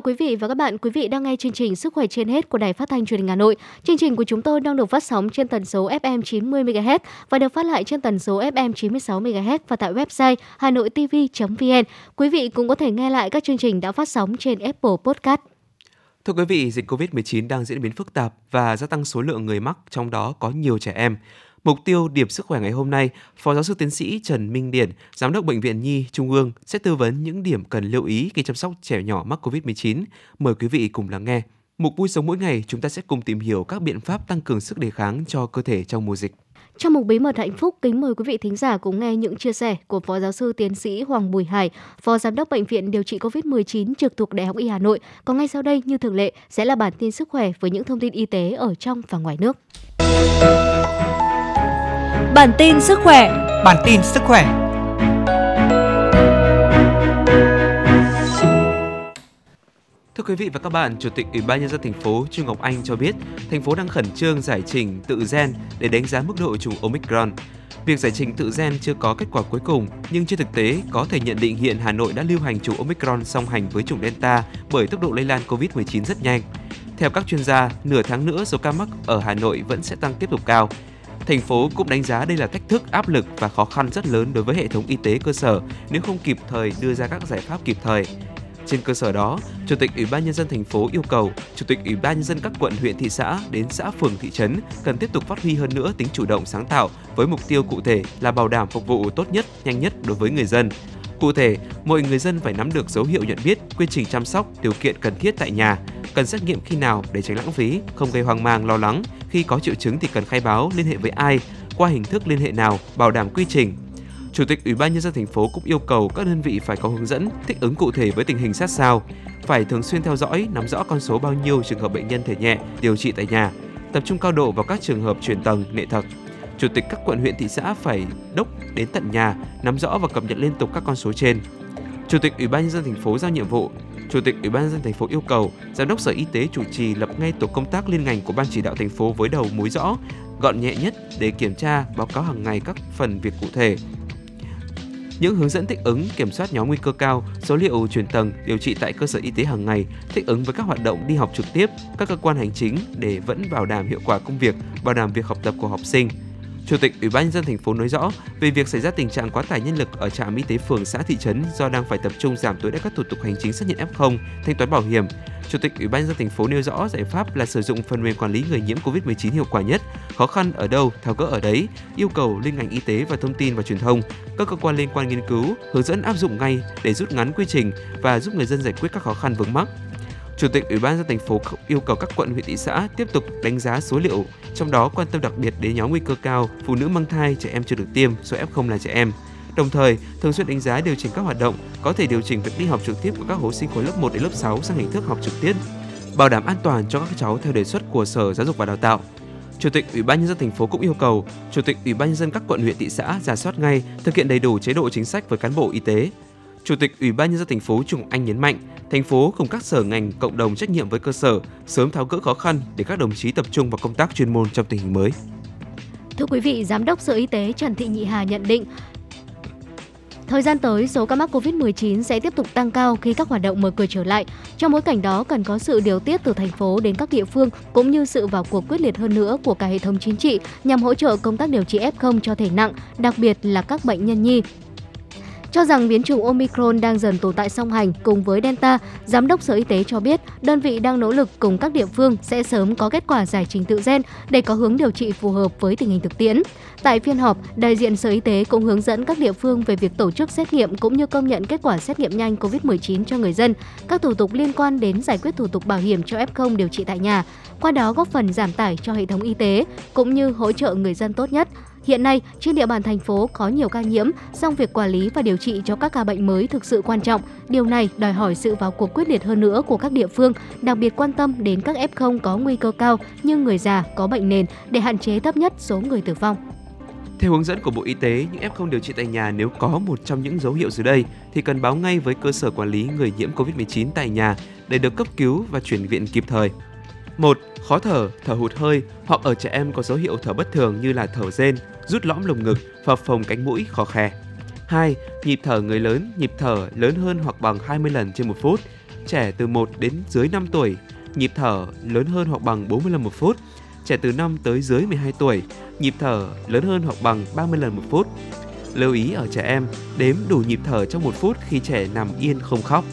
chào quý vị và các bạn. Quý vị đang nghe chương trình Sức khỏe trên hết của Đài Phát thanh Truyền hình Hà Nội. Chương trình của chúng tôi đang được phát sóng trên tần số FM 90 MHz và được phát lại trên tần số FM 96 MHz và tại website hanoitv.vn. Quý vị cũng có thể nghe lại các chương trình đã phát sóng trên Apple Podcast. Thưa quý vị, dịch COVID-19 đang diễn biến phức tạp và gia tăng số lượng người mắc, trong đó có nhiều trẻ em. Mục tiêu điểm sức khỏe ngày hôm nay, Phó giáo sư tiến sĩ Trần Minh Điển, Giám đốc Bệnh viện Nhi Trung ương sẽ tư vấn những điểm cần lưu ý khi chăm sóc trẻ nhỏ mắc COVID-19. Mời quý vị cùng lắng nghe. Mục vui sống mỗi ngày, chúng ta sẽ cùng tìm hiểu các biện pháp tăng cường sức đề kháng cho cơ thể trong mùa dịch. Trong mục bí mật hạnh phúc, kính mời quý vị thính giả cùng nghe những chia sẻ của Phó Giáo sư Tiến sĩ Hoàng Bùi Hải, Phó Giám đốc Bệnh viện Điều trị COVID-19 trực thuộc Đại học Y Hà Nội. Còn ngay sau đây, như thường lệ, sẽ là bản tin sức khỏe với những thông tin y tế ở trong và ngoài nước. Bản tin sức khỏe. Bản tin sức khỏe. Thưa quý vị và các bạn, Chủ tịch Ủy ban nhân dân thành phố Trương Ngọc Anh cho biết, thành phố đang khẩn trương giải trình tự gen để đánh giá mức độ chủng Omicron. Việc giải trình tự gen chưa có kết quả cuối cùng, nhưng trên thực tế có thể nhận định hiện Hà Nội đã lưu hành chủng Omicron song hành với chủng Delta bởi tốc độ lây lan COVID-19 rất nhanh. Theo các chuyên gia, nửa tháng nữa số ca mắc ở Hà Nội vẫn sẽ tăng tiếp tục cao. Thành phố cũng đánh giá đây là thách thức, áp lực và khó khăn rất lớn đối với hệ thống y tế cơ sở nếu không kịp thời đưa ra các giải pháp kịp thời. Trên cơ sở đó, Chủ tịch Ủy ban nhân dân thành phố yêu cầu Chủ tịch Ủy ban nhân dân các quận, huyện, thị xã đến xã, phường, thị trấn cần tiếp tục phát huy hơn nữa tính chủ động sáng tạo với mục tiêu cụ thể là bảo đảm phục vụ tốt nhất, nhanh nhất đối với người dân. Cụ thể, mọi người dân phải nắm được dấu hiệu nhận biết, quy trình chăm sóc, điều kiện cần thiết tại nhà, cần xét nghiệm khi nào để tránh lãng phí, không gây hoang mang lo lắng. Khi có triệu chứng thì cần khai báo, liên hệ với ai, qua hình thức liên hệ nào, bảo đảm quy trình. Chủ tịch Ủy ban nhân dân thành phố cũng yêu cầu các đơn vị phải có hướng dẫn thích ứng cụ thể với tình hình sát sao, phải thường xuyên theo dõi, nắm rõ con số bao nhiêu trường hợp bệnh nhân thể nhẹ điều trị tại nhà, tập trung cao độ vào các trường hợp chuyển tầng, nệ thật. Chủ tịch các quận huyện thị xã phải đốc đến tận nhà, nắm rõ và cập nhật liên tục các con số trên. Chủ tịch Ủy ban nhân dân thành phố giao nhiệm vụ Chủ tịch Ủy ban nhân dân thành phố yêu cầu Giám đốc Sở Y tế chủ trì lập ngay tổ công tác liên ngành của Ban chỉ đạo thành phố với đầu mối rõ, gọn nhẹ nhất để kiểm tra, báo cáo hàng ngày các phần việc cụ thể. Những hướng dẫn thích ứng, kiểm soát nhóm nguy cơ cao, số liệu truyền tầng, điều trị tại cơ sở y tế hàng ngày, thích ứng với các hoạt động đi học trực tiếp, các cơ quan hành chính để vẫn bảo đảm hiệu quả công việc, bảo đảm việc học tập của học sinh. Chủ tịch Ủy ban nhân dân thành phố nói rõ về việc xảy ra tình trạng quá tải nhân lực ở trạm y tế phường xã thị trấn do đang phải tập trung giảm tối đa các thủ tục hành chính xác nhận F0, thanh toán bảo hiểm. Chủ tịch Ủy ban nhân dân thành phố nêu rõ giải pháp là sử dụng phần mềm quản lý người nhiễm COVID-19 hiệu quả nhất, khó khăn ở đâu tháo gỡ ở đấy, yêu cầu liên ngành y tế và thông tin và truyền thông, các cơ quan liên quan nghiên cứu, hướng dẫn áp dụng ngay để rút ngắn quy trình và giúp người dân giải quyết các khó khăn vướng mắc. Chủ tịch Ủy ban dân thành phố yêu cầu các quận huyện thị xã tiếp tục đánh giá số liệu, trong đó quan tâm đặc biệt đến nhóm nguy cơ cao, phụ nữ mang thai, trẻ em chưa được tiêm, số F0 là trẻ em. Đồng thời, thường xuyên đánh giá điều chỉnh các hoạt động, có thể điều chỉnh việc đi học trực tiếp của các học sinh khối lớp 1 đến lớp 6 sang hình thức học trực tiếp, bảo đảm an toàn cho các cháu theo đề xuất của Sở Giáo dục và Đào tạo. Chủ tịch Ủy ban nhân dân thành phố cũng yêu cầu Chủ tịch Ủy ban nhân dân các quận huyện thị xã giả soát ngay, thực hiện đầy đủ chế độ chính sách với cán bộ y tế, Chủ tịch Ủy ban nhân dân thành phố Trùng Anh nhấn mạnh, thành phố cùng các sở ngành cộng đồng trách nhiệm với cơ sở sớm tháo gỡ khó khăn để các đồng chí tập trung vào công tác chuyên môn trong tình hình mới. Thưa quý vị, Giám đốc Sở Y tế Trần Thị Nhị Hà nhận định Thời gian tới, số ca mắc COVID-19 sẽ tiếp tục tăng cao khi các hoạt động mở cửa trở lại. Trong bối cảnh đó, cần có sự điều tiết từ thành phố đến các địa phương cũng như sự vào cuộc quyết liệt hơn nữa của cả hệ thống chính trị nhằm hỗ trợ công tác điều trị F0 cho thể nặng, đặc biệt là các bệnh nhân nhi. Cho rằng biến chủng Omicron đang dần tồn tại song hành cùng với Delta, Giám đốc Sở Y tế cho biết đơn vị đang nỗ lực cùng các địa phương sẽ sớm có kết quả giải trình tự gen để có hướng điều trị phù hợp với tình hình thực tiễn. Tại phiên họp, đại diện Sở Y tế cũng hướng dẫn các địa phương về việc tổ chức xét nghiệm cũng như công nhận kết quả xét nghiệm nhanh COVID-19 cho người dân, các thủ tục liên quan đến giải quyết thủ tục bảo hiểm cho F0 điều trị tại nhà, qua đó góp phần giảm tải cho hệ thống y tế cũng như hỗ trợ người dân tốt nhất. Hiện nay, trên địa bàn thành phố có nhiều ca nhiễm, song việc quản lý và điều trị cho các ca bệnh mới thực sự quan trọng. Điều này đòi hỏi sự vào cuộc quyết liệt hơn nữa của các địa phương, đặc biệt quan tâm đến các F0 có nguy cơ cao như người già, có bệnh nền để hạn chế thấp nhất số người tử vong. Theo hướng dẫn của Bộ Y tế, những F0 điều trị tại nhà nếu có một trong những dấu hiệu dưới đây thì cần báo ngay với cơ sở quản lý người nhiễm COVID-19 tại nhà để được cấp cứu và chuyển viện kịp thời. 1. Khó thở, thở hụt hơi hoặc ở trẻ em có dấu hiệu thở bất thường như là thở rên, rút lõm lồng ngực, phập phồng cánh mũi, khó khè. 2. Nhịp thở người lớn, nhịp thở lớn hơn hoặc bằng 20 lần trên 1 phút. trẻ từ 1 đến dưới 5 tuổi, nhịp thở lớn hơn hoặc bằng 40 lần 1 phút. Trẻ từ 5 tới dưới 12 tuổi, nhịp thở lớn hơn hoặc bằng 30 lần 1 phút. Lưu ý ở trẻ em, đếm đủ nhịp thở trong 1 phút khi trẻ nằm yên không khóc.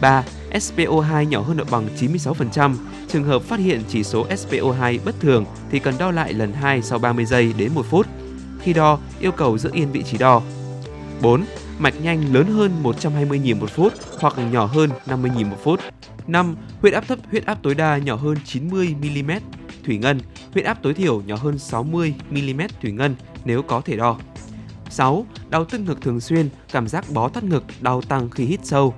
3. SPO2 nhỏ hơn hoặc bằng 96%. Trường hợp phát hiện chỉ số SPO2 bất thường thì cần đo lại lần 2 sau 30 giây đến 1 phút. Khi đo, yêu cầu giữ yên vị trí đo. 4. Mạch nhanh lớn hơn 120 nhịp một phút hoặc nhỏ hơn 50 nhịp một phút. 5. Huyết áp thấp, huyết áp tối đa nhỏ hơn 90 mm thủy ngân, huyết áp tối thiểu nhỏ hơn 60 mm thủy ngân nếu có thể đo. 6. Đau tức ngực thường xuyên, cảm giác bó thắt ngực, đau tăng khi hít sâu.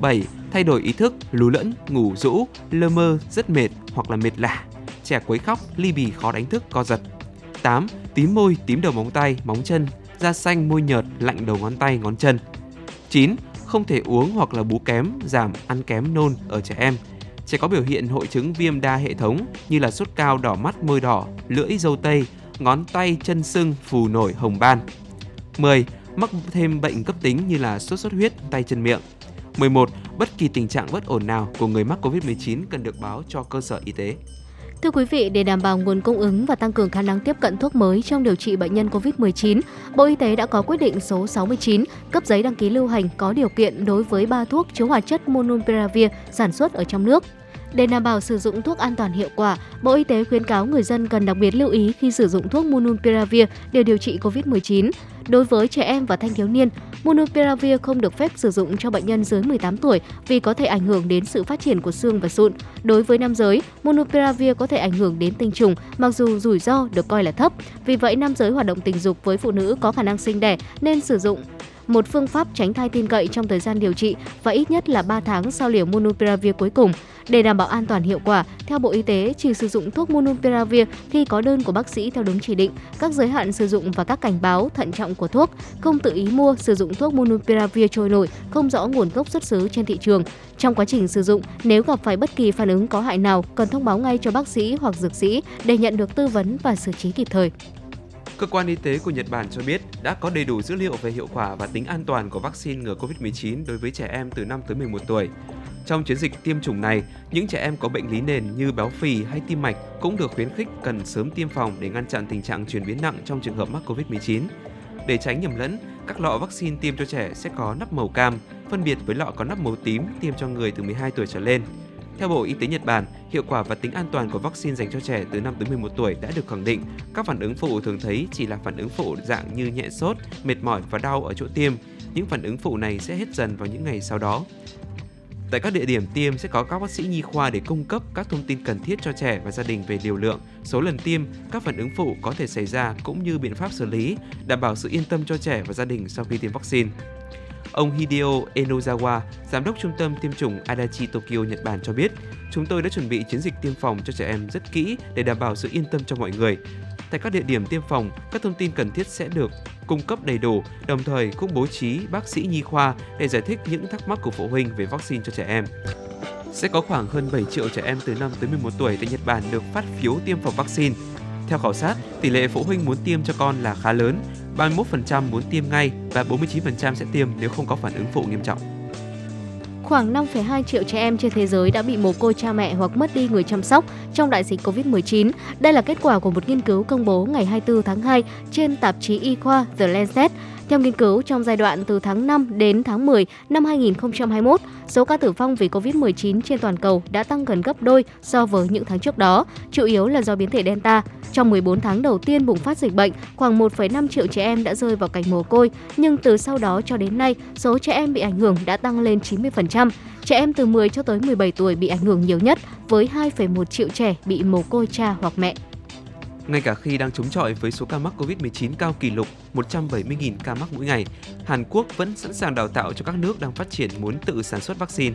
7. Thay đổi ý thức, lú lẫn, ngủ rũ, lơ mơ, rất mệt hoặc là mệt lả. Trẻ quấy khóc, ly bì khó đánh thức, co giật. 8. Tím môi, tím đầu móng tay, móng chân, da xanh, môi nhợt, lạnh đầu ngón tay, ngón chân. 9. Không thể uống hoặc là bú kém, giảm, ăn kém, nôn ở trẻ em. Trẻ có biểu hiện hội chứng viêm đa hệ thống như là sốt cao, đỏ mắt, môi đỏ, lưỡi, dâu tây, ngón tay, chân sưng, phù nổi, hồng ban. 10. Mắc thêm bệnh cấp tính như là sốt xuất huyết, tay chân miệng. 11. Bất kỳ tình trạng bất ổn nào của người mắc COVID-19 cần được báo cho cơ sở y tế. Thưa quý vị, để đảm bảo nguồn cung ứng và tăng cường khả năng tiếp cận thuốc mới trong điều trị bệnh nhân COVID-19, Bộ Y tế đã có quyết định số 69 cấp giấy đăng ký lưu hành có điều kiện đối với ba thuốc chứa hoạt chất Monopiravir sản xuất ở trong nước. Để đảm bảo sử dụng thuốc an toàn hiệu quả, Bộ Y tế khuyến cáo người dân cần đặc biệt lưu ý khi sử dụng thuốc Monopiravir để điều trị COVID-19. Đối với trẻ em và thanh thiếu niên, Monopiravir không được phép sử dụng cho bệnh nhân dưới 18 tuổi vì có thể ảnh hưởng đến sự phát triển của xương và sụn. Đối với nam giới, Monopiravir có thể ảnh hưởng đến tinh trùng mặc dù rủi ro được coi là thấp. Vì vậy, nam giới hoạt động tình dục với phụ nữ có khả năng sinh đẻ nên sử dụng một phương pháp tránh thai tin cậy trong thời gian điều trị và ít nhất là 3 tháng sau liều Monopiravir cuối cùng. Để đảm bảo an toàn hiệu quả, theo Bộ Y tế, chỉ sử dụng thuốc Monopiravir khi có đơn của bác sĩ theo đúng chỉ định, các giới hạn sử dụng và các cảnh báo thận trọng của thuốc, không tự ý mua sử dụng thuốc Monopiravir trôi nổi, không rõ nguồn gốc xuất xứ trên thị trường. Trong quá trình sử dụng, nếu gặp phải bất kỳ phản ứng có hại nào, cần thông báo ngay cho bác sĩ hoặc dược sĩ để nhận được tư vấn và xử trí kịp thời. Cơ quan y tế của Nhật Bản cho biết đã có đầy đủ dữ liệu về hiệu quả và tính an toàn của vaccine ngừa COVID-19 đối với trẻ em từ 5 tới 11 tuổi. Trong chiến dịch tiêm chủng này, những trẻ em có bệnh lý nền như béo phì hay tim mạch cũng được khuyến khích cần sớm tiêm phòng để ngăn chặn tình trạng chuyển biến nặng trong trường hợp mắc COVID-19. Để tránh nhầm lẫn, các lọ vaccine tiêm cho trẻ sẽ có nắp màu cam, phân biệt với lọ có nắp màu tím tiêm cho người từ 12 tuổi trở lên. Theo Bộ Y tế Nhật Bản, hiệu quả và tính an toàn của vaccine dành cho trẻ từ 5 tới 11 tuổi đã được khẳng định. Các phản ứng phụ thường thấy chỉ là phản ứng phụ dạng như nhẹ sốt, mệt mỏi và đau ở chỗ tiêm. Những phản ứng phụ này sẽ hết dần vào những ngày sau đó. Tại các địa điểm tiêm sẽ có các bác sĩ nhi khoa để cung cấp các thông tin cần thiết cho trẻ và gia đình về liều lượng, số lần tiêm, các phản ứng phụ có thể xảy ra cũng như biện pháp xử lý, đảm bảo sự yên tâm cho trẻ và gia đình sau khi tiêm vaccine. Ông Hideo Enozawa, giám đốc trung tâm tiêm chủng Adachi Tokyo, Nhật Bản cho biết, chúng tôi đã chuẩn bị chiến dịch tiêm phòng cho trẻ em rất kỹ để đảm bảo sự yên tâm cho mọi người. Tại các địa điểm tiêm phòng, các thông tin cần thiết sẽ được cung cấp đầy đủ, đồng thời cũng bố trí bác sĩ nhi khoa để giải thích những thắc mắc của phụ huynh về vaccine cho trẻ em. Sẽ có khoảng hơn 7 triệu trẻ em từ 5 tới 11 tuổi tại Nhật Bản được phát phiếu tiêm phòng vaccine. Theo khảo sát, tỷ lệ phụ huynh muốn tiêm cho con là khá lớn, 31% muốn tiêm ngay và 49% sẽ tiêm nếu không có phản ứng phụ nghiêm trọng. Khoảng 5,2 triệu trẻ em trên thế giới đã bị mồ côi cha mẹ hoặc mất đi người chăm sóc trong đại dịch COVID-19. Đây là kết quả của một nghiên cứu công bố ngày 24 tháng 2 trên tạp chí y khoa The Lancet. Theo nghiên cứu, trong giai đoạn từ tháng 5 đến tháng 10 năm 2021, số ca tử vong vì COVID-19 trên toàn cầu đã tăng gần gấp đôi so với những tháng trước đó, chủ yếu là do biến thể Delta. Trong 14 tháng đầu tiên bùng phát dịch bệnh, khoảng 1,5 triệu trẻ em đã rơi vào cảnh mồ côi, nhưng từ sau đó cho đến nay, số trẻ em bị ảnh hưởng đã tăng lên 90%. Trẻ em từ 10 cho tới 17 tuổi bị ảnh hưởng nhiều nhất, với 2,1 triệu trẻ bị mồ côi cha hoặc mẹ. Ngay cả khi đang chống chọi với số ca mắc COVID-19 cao kỷ lục 170.000 ca mắc mỗi ngày, Hàn Quốc vẫn sẵn sàng đào tạo cho các nước đang phát triển muốn tự sản xuất vaccine.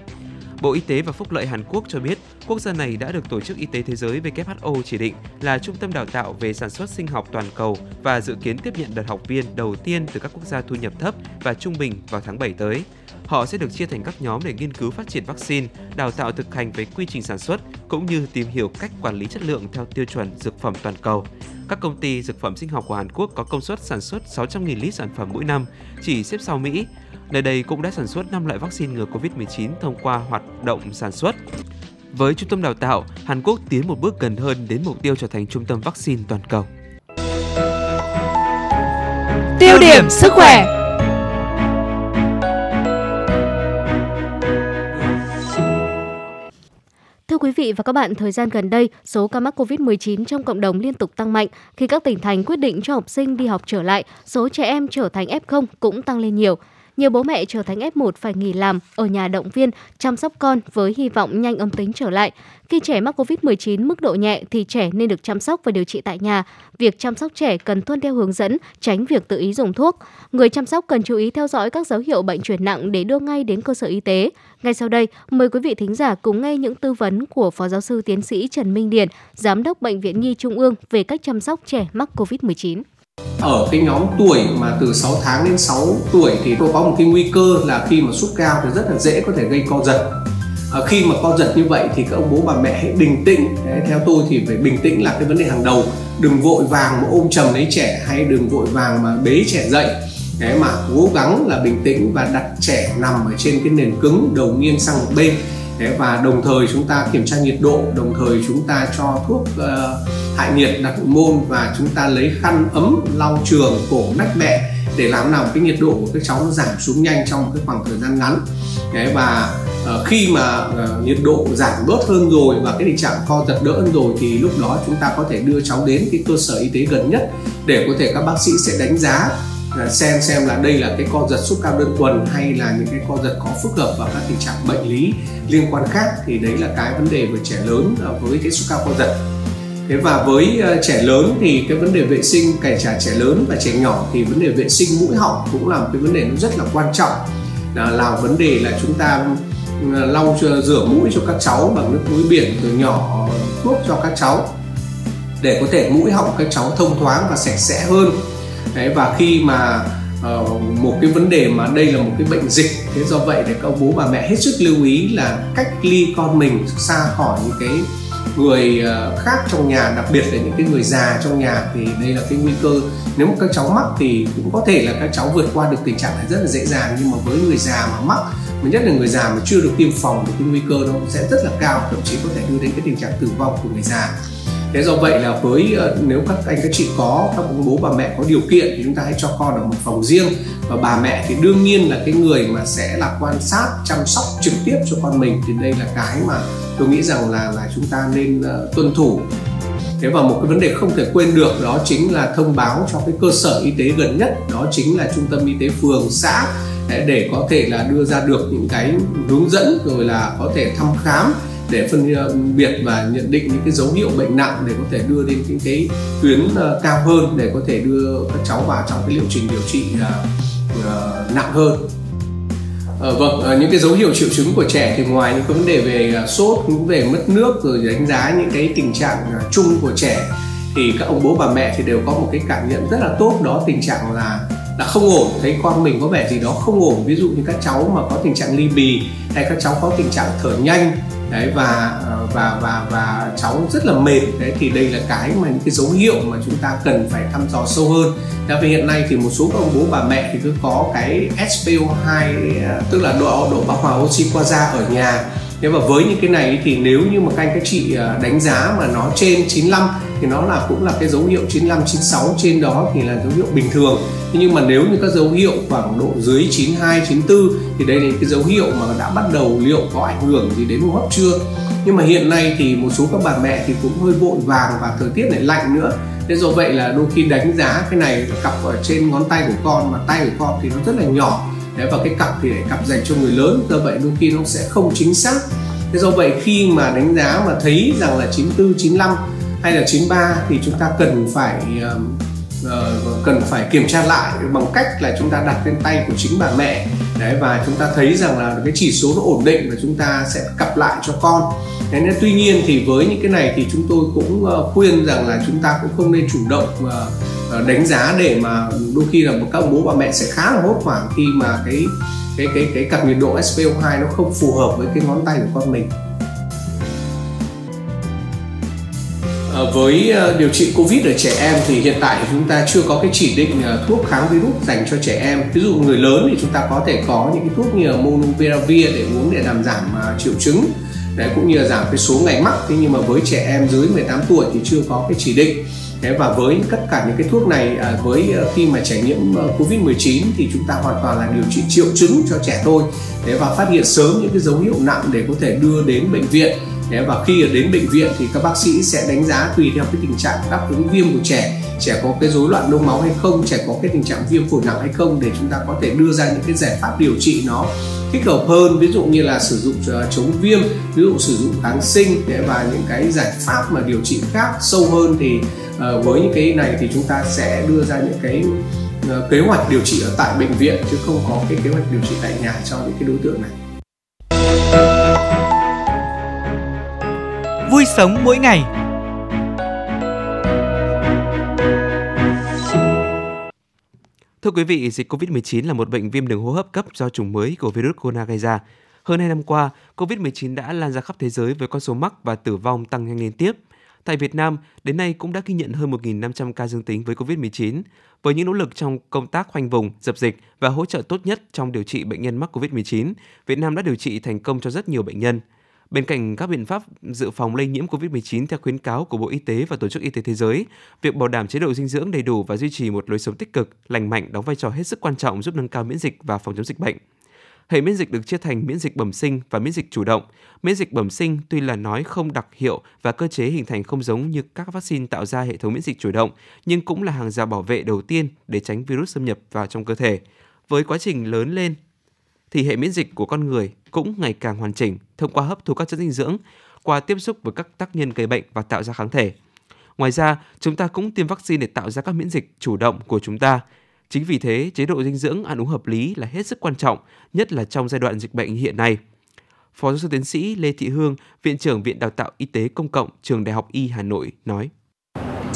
Bộ Y tế và Phúc lợi Hàn Quốc cho biết, quốc gia này đã được Tổ chức Y tế Thế giới WHO chỉ định là trung tâm đào tạo về sản xuất sinh học toàn cầu và dự kiến tiếp nhận đợt học viên đầu tiên từ các quốc gia thu nhập thấp và trung bình vào tháng 7 tới. Họ sẽ được chia thành các nhóm để nghiên cứu phát triển vaccine, đào tạo thực hành về quy trình sản xuất cũng như tìm hiểu cách quản lý chất lượng theo tiêu chuẩn dược phẩm toàn cầu. Các công ty dược phẩm sinh học của Hàn Quốc có công suất sản xuất 600.000 lít sản phẩm mỗi năm, chỉ xếp sau Mỹ. Nơi đây cũng đã sản xuất 5 loại vaccine ngừa COVID-19 thông qua hoạt động sản xuất. Với trung tâm đào tạo, Hàn Quốc tiến một bước gần hơn đến mục tiêu trở thành trung tâm vaccine toàn cầu. Tiêu điểm sức khỏe Thưa quý vị và các bạn, thời gian gần đây, số ca mắc COVID-19 trong cộng đồng liên tục tăng mạnh. Khi các tỉnh thành quyết định cho học sinh đi học trở lại, số trẻ em trở thành F0 cũng tăng lên nhiều. Nhiều bố mẹ trở thành F1 phải nghỉ làm, ở nhà động viên, chăm sóc con với hy vọng nhanh âm tính trở lại. Khi trẻ mắc COVID-19 mức độ nhẹ thì trẻ nên được chăm sóc và điều trị tại nhà. Việc chăm sóc trẻ cần tuân theo hướng dẫn, tránh việc tự ý dùng thuốc. Người chăm sóc cần chú ý theo dõi các dấu hiệu bệnh chuyển nặng để đưa ngay đến cơ sở y tế. Ngay sau đây, mời quý vị thính giả cùng nghe những tư vấn của Phó Giáo sư Tiến sĩ Trần Minh Điền, Giám đốc Bệnh viện Nhi Trung ương về cách chăm sóc trẻ mắc COVID-19 ở cái nhóm tuổi mà từ 6 tháng đến 6 tuổi thì tôi có một cái nguy cơ là khi mà sốt cao thì rất là dễ có thể gây co giật. À, khi mà co giật như vậy thì các ông bố bà mẹ hãy bình tĩnh. Đấy, theo tôi thì phải bình tĩnh là cái vấn đề hàng đầu. Đừng vội vàng mà ôm chầm lấy trẻ hay đừng vội vàng mà bế trẻ dậy. Đấy mà cố gắng là bình tĩnh và đặt trẻ nằm ở trên cái nền cứng đầu nghiêng sang một bên. Thế và đồng thời chúng ta kiểm tra nhiệt độ đồng thời chúng ta cho thuốc uh, hạ nhiệt đặt môn và chúng ta lấy khăn ấm lau trường cổ nách mẹ để làm nào cái nhiệt độ của các cháu nó giảm xuống nhanh trong một cái khoảng thời gian ngắn. Thế và uh, khi mà uh, nhiệt độ giảm bớt hơn rồi và cái tình trạng co giật đỡ hơn rồi thì lúc đó chúng ta có thể đưa cháu đến cái cơ sở y tế gần nhất để có thể các bác sĩ sẽ đánh giá xem xem là đây là cái co giật sốt cao đơn thuần hay là những cái co giật có phức hợp và các tình trạng bệnh lý liên quan khác thì đấy là cái vấn đề về trẻ lớn à, với cái sốt cao co giật. Thế và với à, trẻ lớn thì cái vấn đề vệ sinh kể cả trẻ lớn và trẻ nhỏ thì vấn đề vệ sinh mũi họng cũng là một cái vấn đề nó rất là quan trọng. Là, là vấn đề là chúng ta à, lau rửa mũi cho các cháu bằng nước muối biển từ nhỏ thuốc cho các cháu để có thể mũi họng các cháu thông thoáng và sạch sẽ hơn. Đấy, và khi mà uh, một cái vấn đề mà đây là một cái bệnh dịch thế do vậy để các bố bà mẹ hết sức lưu ý là cách ly con mình xa khỏi những cái người ờ, khác trong nhà đặc biệt là những cái người già trong nhà thì đây là cái nguy cơ. Nếu mà các cháu mắc thì cũng có thể là các cháu vượt qua được tình trạng này rất là dễ dàng nhưng mà với người già mà mắc mà nhất là người già mà chưa được tiêm phòng thì cái nguy cơ nó sẽ rất là cao thậm chí có thể đưa đến cái tình trạng tử vong của người già thế do vậy là với ờ, nếu các anh các chị có các ông bố bà mẹ có điều kiện thì chúng ta hãy cho con ở một phòng riêng. Và bà mẹ thì đương nhiên là cái người mà sẽ là quan sát chăm sóc trực tiếp cho con mình thì đây là cái mà tôi nghĩ rằng là là chúng ta nên uh, tuân thủ. Thế và một cái vấn đề không thể quên được đó chính là thông báo cho cái cơ sở y tế gần nhất đó chính là trung tâm y tế phường xã để có thể là đưa ra được những cái hướng dẫn rồi là có thể thăm khám để phân ờ, biệt và nhận định những cái dấu hiệu bệnh nặng để có thể đưa đến những cái tuyến ờ, cao hơn để có thể đưa các cháu vào trong cái liệu trình điều trị ờ, nặng hơn. À, vâng, những cái dấu hiệu triệu chứng của trẻ thì ngoài những cái vấn đề về sốt, cũng về mất nước rồi đánh giá những cái tình trạng chung của trẻ thì các ông bố bà mẹ thì đều có một cái cảm nhận rất là tốt đó tình trạng là là không ổn thấy con mình có vẻ gì đó không ổn. Ví dụ như các cháu mà có tình trạng ly bì hay các cháu có tình trạng thở nhanh đấy, và ờ, và và và cháu rất là mệt. Đấy, thì đây là cái mà những cái dấu hiệu mà chúng ta cần phải thăm dò sâu hơn. Đã vì hiện nay thì một số các ông bố bà mẹ thì cứ có cái SPO2 ờ, tức là độ độ bão hòa oxy qua da ở nhà. Thế và với những cái này thì nếu như mà các anh các chị ờ, đánh giá mà nó trên 95 thì nó là cũng là cái dấu hiệu 95 96 trên đó thì là dấu hiệu bình thường. Nhưng mà nếu như các dấu hiệu khoảng độ dưới 92 94 thì đây là cái dấu hiệu mà đã bắt đầu liệu có ảnh hưởng gì đến hô hấp chưa. Nhưng mà hiện nay thì một số các bà mẹ thì cũng hơi vội vàng và thời tiết lại lạnh nữa. Thế do vậy là đôi khi đánh giá cái này cặp ở trên ngón tay của con mà tay của con thì nó rất là nhỏ. Đấy, và cái cặp thì để cặp dành cho người lớn do vậy đôi khi nó sẽ không chính xác. Thế do vậy khi mà đánh giá mà thấy rằng là 94 95 hay là 93 thì chúng ta cần phải uh, cần phải kiểm tra lại bằng cách là chúng ta đặt lên tay của chính bà mẹ. Đấy và chúng ta thấy rằng là cái chỉ số nó ổn định và chúng ta sẽ cặp lại cho con. Thế nên tuy nhiên thì với những cái này thì chúng tôi cũng uh, khuyên rằng là chúng ta cũng không nên chủ động uh, đánh giá để mà đôi khi là các bố bà mẹ sẽ khá là hốt hoảng khi mà cái cái cái cái cặp nhiệt độ SPO2 nó không phù hợp với cái ngón tay của con mình. Ờ, với ờ, điều trị covid ở trẻ em thì hiện tại chúng ta chưa có cái chỉ định ờ, thuốc kháng virus dành cho trẻ em. Ví dụ người lớn thì chúng ta có thể có những cái thuốc như là monopiravir để uống để làm giảm triệu chứng. Đấy, cũng như là giảm cái số ngày mắc. Thế nhưng mà với trẻ em dưới 18 tuổi thì chưa có cái chỉ định. Thế và với tất cả những cái thuốc này với khi mà trẻ nhiễm Covid-19 thì chúng ta hoàn toàn là điều trị triệu chứng cho trẻ thôi. Thế và phát hiện sớm những cái dấu hiệu nặng để có thể đưa đến bệnh viện và khi đến bệnh viện thì các bác sĩ sẽ đánh giá tùy theo cái tình trạng đáp ứng viêm của trẻ. Trẻ có cái rối loạn đông máu hay không, trẻ có cái tình trạng viêm phổi nặng hay không để chúng ta có thể đưa ra những cái giải pháp điều trị nó thích hợp hơn. Ví dụ như là sử dụng ờ, chống viêm, ví dụ sử dụng kháng sinh và những cái giải pháp mà điều trị khác sâu hơn thì ờ, với những cái này thì chúng ta sẽ đưa ra những cái ờ, kế hoạch điều trị ở tại bệnh viện chứ không có cái kế hoạch điều trị tại nhà cho những cái đối tượng này. Vui sống mỗi ngày. Thưa quý vị, dịch COVID-19 là một bệnh viêm đường hô hấp cấp do chủng mới của virus corona gây ra. Hơn 2 năm qua, COVID-19 đã lan ra khắp thế giới với con số mắc và tử vong tăng nhanh liên tiếp. Tại Việt Nam, đến nay cũng đã ghi nhận hơn 1.500 ca dương tính với COVID-19. Với những nỗ lực trong công tác khoanh vùng, dập dịch và hỗ trợ tốt nhất trong điều trị bệnh nhân mắc COVID-19, Việt Nam đã điều trị thành công cho rất nhiều bệnh nhân. Bên cạnh các biện pháp dự phòng lây nhiễm COVID-19 theo khuyến cáo của Bộ Y tế và Tổ chức Y tế Thế giới, việc bảo đảm chế độ dinh dưỡng đầy đủ và duy trì một lối sống tích cực, lành mạnh đóng vai trò hết sức quan trọng giúp nâng cao miễn dịch và phòng chống dịch bệnh. Hệ miễn dịch được chia thành miễn dịch bẩm sinh và miễn dịch chủ động. Miễn dịch bẩm sinh tuy là nói không đặc hiệu và cơ chế hình thành không giống như các vaccine tạo ra hệ thống miễn dịch chủ động, nhưng cũng là hàng rào bảo vệ đầu tiên để tránh virus xâm nhập vào trong cơ thể. Với quá trình lớn lên thì hệ miễn dịch của con người cũng ngày càng hoàn chỉnh thông qua hấp thu các chất dinh dưỡng, qua tiếp xúc với các tác nhân gây bệnh và tạo ra kháng thể. Ngoài ra, chúng ta cũng tiêm vaccine để tạo ra các miễn dịch chủ động của chúng ta. Chính vì thế, chế độ dinh dưỡng ăn uống hợp lý là hết sức quan trọng, nhất là trong giai đoạn dịch bệnh hiện nay. Phó giáo sư tiến sĩ Lê Thị Hương, Viện trưởng Viện Đào tạo Y tế Công cộng Trường Đại học Y Hà Nội nói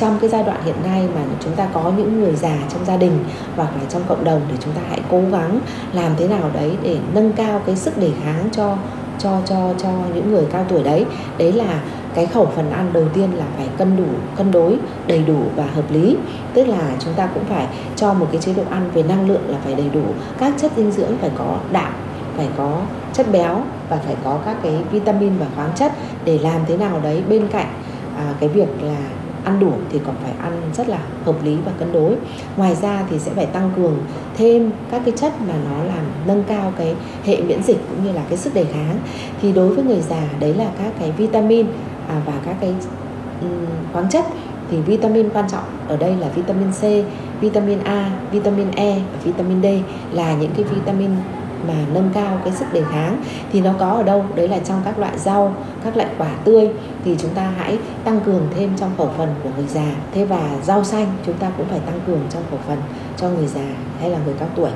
trong cái giai đoạn hiện nay mà chúng ta có những người già trong gia đình hoặc là trong cộng đồng thì chúng ta hãy cố gắng làm thế nào đấy để nâng cao cái sức đề kháng cho cho cho cho những người cao tuổi đấy. Đấy là cái khẩu phần ăn đầu tiên là phải cân đủ cân đối đầy đủ và hợp lý. Tức là chúng ta cũng phải cho một cái chế độ ăn về năng lượng là phải đầy đủ các chất dinh dưỡng phải có đạm phải có chất béo và phải có các cái vitamin và khoáng chất để làm thế nào đấy bên cạnh à, cái việc là ăn đủ thì còn phải ăn rất là hợp lý và cân đối. Ngoài ra thì sẽ phải tăng cường thêm các cái chất mà nó làm nâng cao cái hệ miễn dịch cũng như là cái sức đề kháng. Thì đối với người già đấy là các cái vitamin à, và các cái um, khoáng chất. Thì vitamin quan trọng ở đây là vitamin C, vitamin A, vitamin E và vitamin D là những cái vitamin mà nâng cao cái sức đề kháng thì nó có ở đâu? Đấy là trong các loại rau, các loại quả tươi thì chúng ta hãy tăng cường thêm trong khẩu phần của người già. Thế và rau xanh chúng ta cũng phải tăng cường trong khẩu phần cho người già hay là người cao tuổi.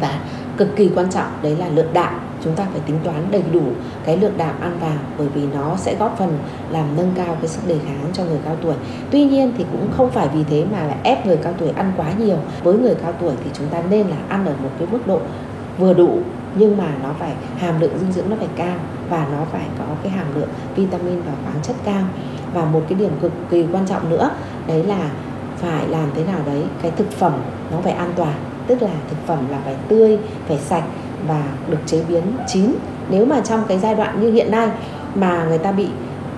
Và cực kỳ quan trọng, đấy là lượng đạm. Chúng ta phải tính toán đầy đủ cái lượng đạm ăn vào bởi vì nó sẽ góp phần làm nâng cao cái sức đề kháng cho người cao tuổi. Tuy nhiên thì cũng không phải vì thế mà lại ép người cao tuổi ăn quá nhiều. Với người cao tuổi thì chúng ta nên là ăn ở một cái mức độ vừa đủ nhưng mà nó phải hàm lượng dinh dưỡng nó phải cao và nó phải có cái hàm lượng vitamin và khoáng chất cao. Và một cái điểm cực kỳ quan trọng nữa đấy là phải làm thế nào đấy cái thực phẩm nó phải an toàn tức là thực phẩm là phải tươi phải sạch và được chế biến chín. Nếu mà trong cái giai đoạn như hiện nay mà người ta bị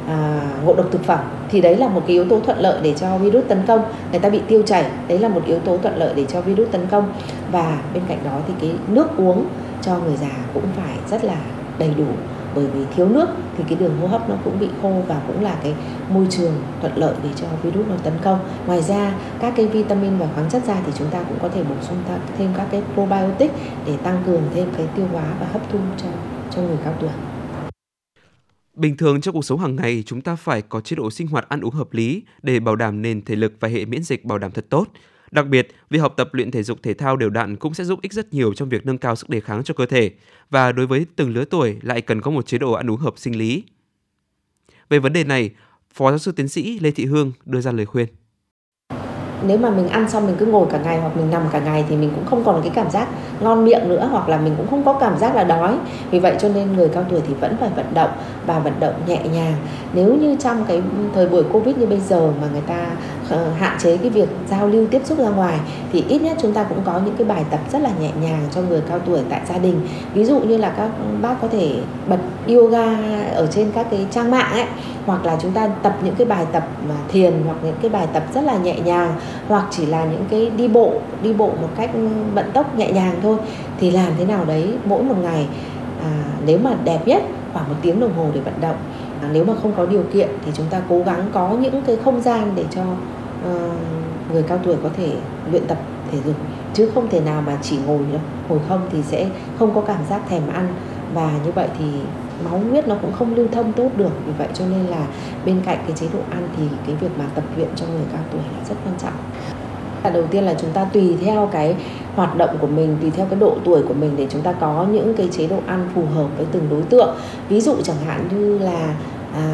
à, ngộ độc thực phẩm thì đấy là một cái yếu tố thuận lợi để cho virus tấn công. Người ta bị tiêu chảy, đấy là một yếu tố thuận lợi để cho virus tấn công. Và bên cạnh đó thì cái nước uống cho người già cũng phải rất là đầy đủ. Bởi vì thiếu nước thì cái đường hô hấp nó cũng bị khô và cũng là cái môi trường thuận lợi để cho virus nó tấn công. Ngoài ra, các cái vitamin và khoáng chất ra thì chúng ta cũng có thể bổ sung thêm các cái probiotic để tăng cường thêm cái tiêu hóa và hấp thu cho cho người cao tuổi. Bình thường trong cuộc sống hàng ngày, chúng ta phải có chế độ sinh hoạt ăn uống hợp lý để bảo đảm nền thể lực và hệ miễn dịch bảo đảm thật tốt. Đặc biệt, việc học tập luyện thể dục thể thao đều đặn cũng sẽ giúp ích rất nhiều trong việc nâng cao sức đề kháng cho cơ thể và đối với từng lứa tuổi lại cần có một chế độ ăn uống hợp sinh lý. Về vấn đề này, Phó giáo sư tiến sĩ Lê Thị Hương đưa ra lời khuyên nếu mà mình ăn xong mình cứ ngồi cả ngày hoặc mình nằm cả ngày thì mình cũng không còn cái cảm giác ngon miệng nữa hoặc là mình cũng không có cảm giác là đói. Vì vậy cho nên người cao tuổi thì vẫn phải vận động và vận động nhẹ nhàng. Nếu như trong cái thời buổi covid như bây giờ mà người ta Ờ, hạn chế cái việc giao lưu tiếp xúc ra ngoài thì ít nhất chúng ta cũng có những cái bài tập rất là nhẹ nhàng cho người cao tuổi tại gia đình. Ví dụ như là các bác có thể bật yoga ở trên các cái trang mạng ấy hoặc là chúng ta tập những cái bài tập mà thiền hoặc những cái bài tập rất là nhẹ nhàng hoặc chỉ là những cái đi bộ đi bộ một cách vận tốc nhẹ nhàng thôi thì làm thế nào đấy mỗi một ngày à, nếu mà đẹp nhất khoảng một tiếng đồng hồ để vận động nếu mà không có điều kiện thì chúng ta cố gắng có những cái không gian để cho uh, người cao tuổi có thể luyện tập thể dục chứ không thể nào mà chỉ ngồi đâu. Ngồi không thì sẽ không có cảm giác thèm ăn. Và như vậy thì máu huyết nó cũng không lưu thông tốt được. Vì vậy cho nên là bên cạnh cái chế độ ăn thì cái việc mà tập luyện cho người cao tuổi là rất quan trọng. Là đầu tiên là chúng ta tùy theo cái hoạt động của mình tùy theo cái độ tuổi của mình để chúng ta có những cái chế độ ăn phù hợp với từng đối tượng. Ví dụ chẳng hạn như là à,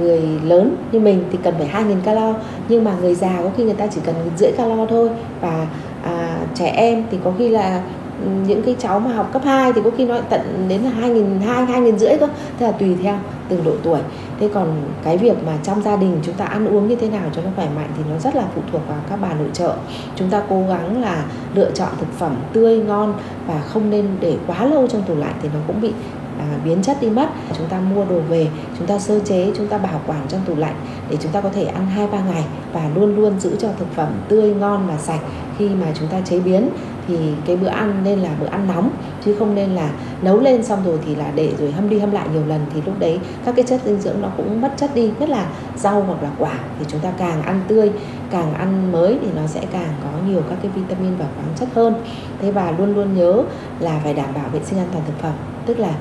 người lớn như mình thì cần phải 2.000 calo nhưng mà người già có khi người ta chỉ cần rưỡi calo thôi. Và à, trẻ em thì có khi là ừ, những cái cháu mà học cấp 2 thì có khi nó tận đến là hai nghìn hai hai nghìn rưỡi cơ. Thế là tùy theo từng độ tuổi. Thế còn cái việc mà trong gia đình chúng ta ăn uống như thế nào cho nó khỏe mạnh thì nó rất là phụ thuộc vào các bà nội trợ. Chúng ta cố gắng là lựa chọn thực phẩm tươi ngon và không nên để quá lâu trong tủ lạnh thì nó cũng bị à, biến chất đi mất chúng ta mua đồ về chúng ta sơ chế chúng ta bảo quản trong tủ lạnh để chúng ta có thể ăn hai ba ngày và luôn luôn giữ cho thực phẩm tươi ngon và sạch. Khi mà chúng ta chế biến thì cái bữa ăn nên là bữa ăn nóng chứ không nên là nấu lên xong rồi thì là để rồi hâm đi hâm lại nhiều lần thì lúc đấy các cái chất dinh dưỡng nó cũng mất chất đi nhất là rau hoặc là quả thì chúng ta càng ăn tươi càng ăn mới thì nó sẽ càng có nhiều các cái vitamin và khoáng chất hơn. Thế và luôn luôn nhớ là phải đảm bảo vệ sinh an toàn thực phẩm tức là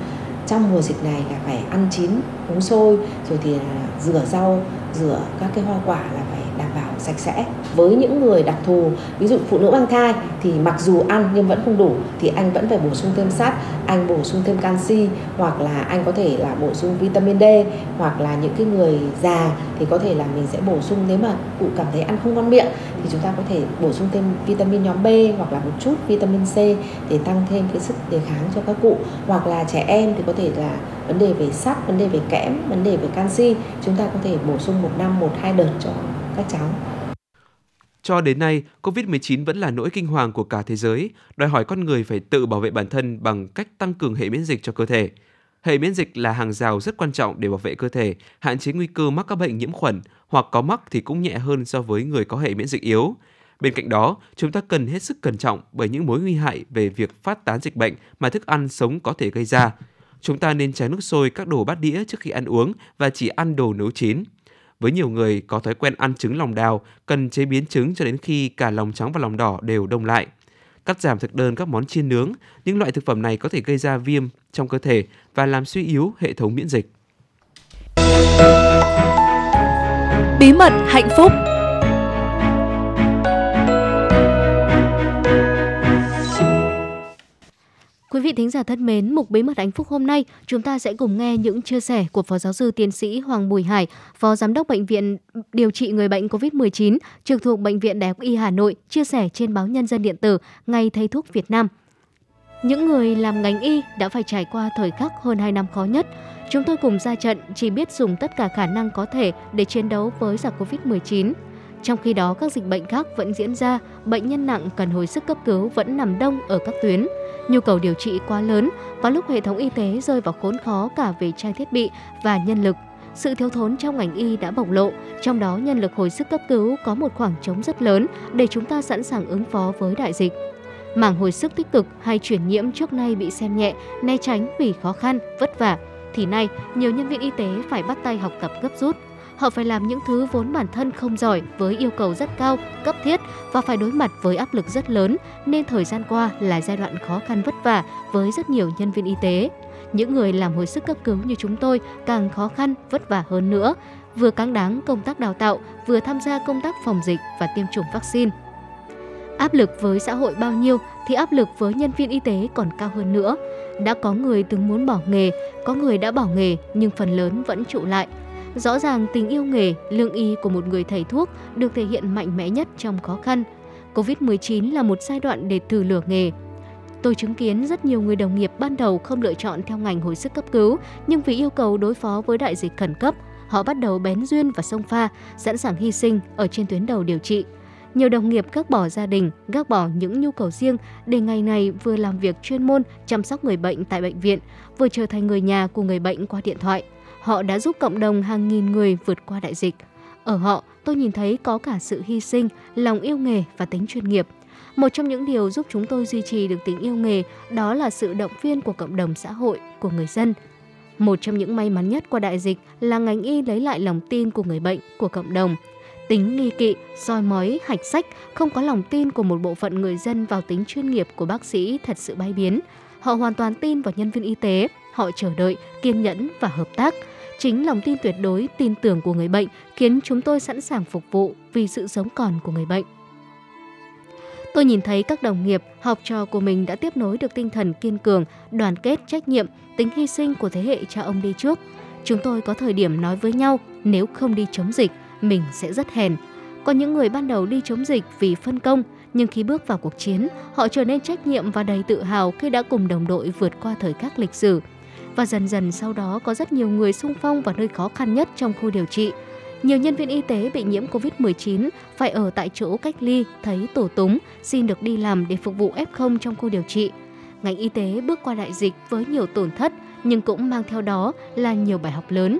trong mùa dịch này là phải ăn chín, uống sôi, rồi thì à, rửa rau, rửa các cái hoa quả là phải sạch sẽ. Với những người đặc thù, ví dụ phụ nữ mang thai thì mặc dù ăn nhưng vẫn không đủ, thì anh vẫn phải bổ sung thêm sắt, anh bổ sung thêm canxi, hoặc là anh có thể là bổ sung vitamin D, hoặc là những cái người già thì có thể là mình sẽ bổ sung nếu mà cụ cảm thấy ăn không ngon miệng, thì chúng ta có thể bổ sung thêm vitamin nhóm B hoặc là một chút vitamin C để tăng thêm cái sức đề kháng cho các cụ. Hoặc là trẻ em thì có thể là vấn đề về sắt, vấn đề về kẽm, vấn đề về canxi, chúng ta có thể bổ sung một năm, một, hai đợt cho các cháu cho đến nay, COVID-19 vẫn là nỗi kinh hoàng của cả thế giới, đòi hỏi con người phải tự bảo vệ bản thân bằng cách tăng cường hệ miễn dịch cho cơ thể. Hệ miễn dịch là hàng rào rất quan trọng để bảo vệ cơ thể, hạn chế nguy cơ mắc các bệnh nhiễm khuẩn hoặc có mắc thì cũng nhẹ hơn so với người có hệ miễn dịch yếu. Bên cạnh đó, chúng ta cần hết sức cẩn trọng bởi những mối nguy hại về việc phát tán dịch bệnh mà thức ăn sống có thể gây ra. Chúng ta nên tránh nước sôi các đồ bát đĩa trước khi ăn uống và chỉ ăn đồ nấu chín. Với nhiều người có thói quen ăn trứng lòng đào, cần chế biến trứng cho đến khi cả lòng trắng và lòng đỏ đều đông lại. Cắt giảm thực đơn các món chiên nướng, những loại thực phẩm này có thể gây ra viêm trong cơ thể và làm suy yếu hệ thống miễn dịch. Bí mật hạnh phúc Quý vị thính giả thân mến, mục Bí mật hạnh phúc hôm nay, chúng ta sẽ cùng nghe những chia sẻ của Phó Giáo sư Tiến sĩ Hoàng Bùi Hải, Phó Giám đốc Bệnh viện điều trị người bệnh COVID-19, trực thuộc Bệnh viện Đại học Y Hà Nội, chia sẻ trên báo Nhân dân Điện tử Ngày Thầy Thuốc Việt Nam. Những người làm ngành y đã phải trải qua thời khắc hơn 2 năm khó nhất. Chúng tôi cùng ra trận chỉ biết dùng tất cả khả năng có thể để chiến đấu với giặc COVID-19. Trong khi đó, các dịch bệnh khác vẫn diễn ra, bệnh nhân nặng cần hồi sức cấp cứu vẫn nằm đông ở các tuyến. Nhu cầu điều trị quá lớn, có lúc hệ thống y tế rơi vào khốn khó cả về trang thiết bị và nhân lực. Sự thiếu thốn trong ngành y đã bộc lộ, trong đó nhân lực hồi sức cấp cứu có một khoảng trống rất lớn để chúng ta sẵn sàng ứng phó với đại dịch. Mảng hồi sức tích cực hay chuyển nhiễm trước nay bị xem nhẹ, né tránh vì khó khăn, vất vả, thì nay nhiều nhân viên y tế phải bắt tay học tập gấp rút họ phải làm những thứ vốn bản thân không giỏi với yêu cầu rất cao, cấp thiết và phải đối mặt với áp lực rất lớn nên thời gian qua là giai đoạn khó khăn vất vả với rất nhiều nhân viên y tế. Những người làm hồi sức cấp cứu như chúng tôi càng khó khăn, vất vả hơn nữa, vừa cáng đáng công tác đào tạo, vừa tham gia công tác phòng dịch và tiêm chủng vaccine. Áp lực với xã hội bao nhiêu thì áp lực với nhân viên y tế còn cao hơn nữa. Đã có người từng muốn bỏ nghề, có người đã bỏ nghề nhưng phần lớn vẫn trụ lại. Rõ ràng tình yêu nghề, lương y của một người thầy thuốc được thể hiện mạnh mẽ nhất trong khó khăn. Covid-19 là một giai đoạn để thử lửa nghề. Tôi chứng kiến rất nhiều người đồng nghiệp ban đầu không lựa chọn theo ngành hồi sức cấp cứu, nhưng vì yêu cầu đối phó với đại dịch khẩn cấp, họ bắt đầu bén duyên và sông pha, sẵn sàng hy sinh ở trên tuyến đầu điều trị. Nhiều đồng nghiệp gác bỏ gia đình, gác bỏ những nhu cầu riêng để ngày này vừa làm việc chuyên môn chăm sóc người bệnh tại bệnh viện, vừa trở thành người nhà của người bệnh qua điện thoại. Họ đã giúp cộng đồng hàng nghìn người vượt qua đại dịch. Ở họ, tôi nhìn thấy có cả sự hy sinh, lòng yêu nghề và tính chuyên nghiệp. Một trong những điều giúp chúng tôi duy trì được tình yêu nghề đó là sự động viên của cộng đồng xã hội, của người dân. Một trong những may mắn nhất qua đại dịch là ngành y lấy lại lòng tin của người bệnh, của cộng đồng. Tính nghi kỵ, soi mói, hạch sách, không có lòng tin của một bộ phận người dân vào tính chuyên nghiệp của bác sĩ thật sự bay biến. Họ hoàn toàn tin vào nhân viên y tế, họ chờ đợi, kiên nhẫn và hợp tác. Chính lòng tin tuyệt đối, tin tưởng của người bệnh khiến chúng tôi sẵn sàng phục vụ vì sự sống còn của người bệnh. Tôi nhìn thấy các đồng nghiệp, học trò của mình đã tiếp nối được tinh thần kiên cường, đoàn kết, trách nhiệm, tính hy sinh của thế hệ cha ông đi trước. Chúng tôi có thời điểm nói với nhau nếu không đi chống dịch, mình sẽ rất hèn. Còn những người ban đầu đi chống dịch vì phân công, nhưng khi bước vào cuộc chiến, họ trở nên trách nhiệm và đầy tự hào khi đã cùng đồng đội vượt qua thời khắc lịch sử. Và dần dần sau đó có rất nhiều người sung phong vào nơi khó khăn nhất trong khu điều trị. Nhiều nhân viên y tế bị nhiễm Covid-19 phải ở tại chỗ cách ly, thấy tổ túng, xin được đi làm để phục vụ F0 trong khu điều trị. Ngành y tế bước qua đại dịch với nhiều tổn thất, nhưng cũng mang theo đó là nhiều bài học lớn.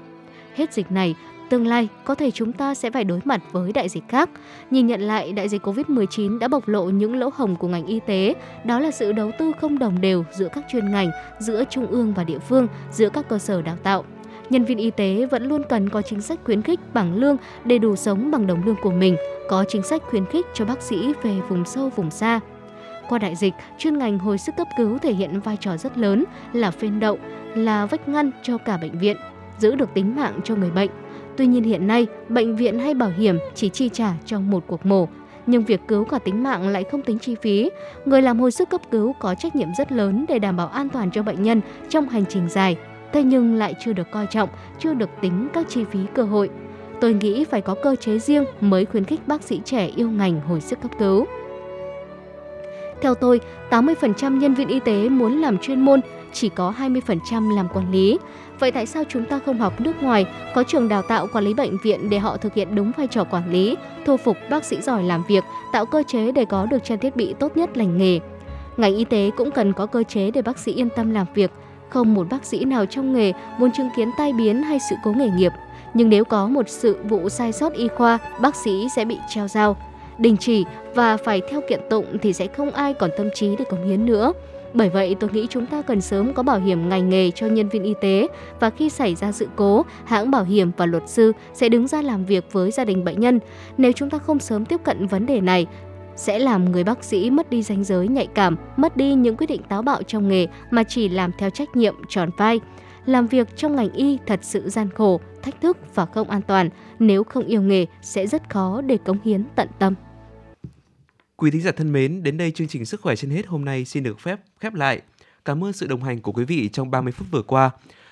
Hết dịch này, tương lai có thể chúng ta sẽ phải đối mặt với đại dịch khác. Nhìn nhận lại, đại dịch Covid-19 đã bộc lộ những lỗ hồng của ngành y tế, đó là sự đầu tư không đồng đều giữa các chuyên ngành, giữa trung ương và địa phương, giữa các cơ sở đào tạo. Nhân viên y tế vẫn luôn cần có chính sách khuyến khích bằng lương để đủ sống bằng đồng lương của mình, có chính sách khuyến khích cho bác sĩ về vùng sâu vùng xa. Qua đại dịch, chuyên ngành hồi sức cấp cứu thể hiện vai trò rất lớn là phên đậu, là vách ngăn cho cả bệnh viện, giữ được tính mạng cho người bệnh. Tuy nhiên hiện nay, bệnh viện hay bảo hiểm chỉ chi trả trong một cuộc mổ, nhưng việc cứu cả tính mạng lại không tính chi phí. Người làm hồi sức cấp cứu có trách nhiệm rất lớn để đảm bảo an toàn cho bệnh nhân trong hành trình dài, thế nhưng lại chưa được coi trọng, chưa được tính các chi phí cơ hội. Tôi nghĩ phải có cơ chế riêng mới khuyến khích bác sĩ trẻ yêu ngành hồi sức cấp cứu. Theo tôi, 80% nhân viên y tế muốn làm chuyên môn, chỉ có 20% làm quản lý. Vậy tại sao chúng ta không học nước ngoài, có trường đào tạo quản lý bệnh viện để họ thực hiện đúng vai trò quản lý, thu phục bác sĩ giỏi làm việc, tạo cơ chế để có được trang thiết bị tốt nhất lành nghề? Ngành y tế cũng cần có cơ chế để bác sĩ yên tâm làm việc. Không một bác sĩ nào trong nghề muốn chứng kiến tai biến hay sự cố nghề nghiệp. Nhưng nếu có một sự vụ sai sót y khoa, bác sĩ sẽ bị treo dao đình chỉ và phải theo kiện tụng thì sẽ không ai còn tâm trí để cống hiến nữa. Bởi vậy, tôi nghĩ chúng ta cần sớm có bảo hiểm ngành nghề cho nhân viên y tế và khi xảy ra sự cố, hãng bảo hiểm và luật sư sẽ đứng ra làm việc với gia đình bệnh nhân. Nếu chúng ta không sớm tiếp cận vấn đề này, sẽ làm người bác sĩ mất đi danh giới nhạy cảm, mất đi những quyết định táo bạo trong nghề mà chỉ làm theo trách nhiệm tròn vai. Làm việc trong ngành y thật sự gian khổ, thách thức và không an toàn. Nếu không yêu nghề sẽ rất khó để cống hiến tận tâm. Quý thính giả thân mến, đến đây chương trình Sức khỏe trên hết hôm nay xin được phép khép lại. Cảm ơn sự đồng hành của quý vị trong 30 phút vừa qua.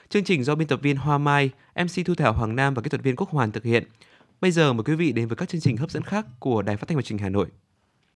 Chương trình do biên tập viên Hoa Mai, MC Thu Thảo Hoàng Nam và kỹ thuật viên Quốc Hoàn thực hiện. Bây giờ mời quý vị đến với các chương trình hấp dẫn khác của Đài Phát thanh và Truyền hình Hà Nội.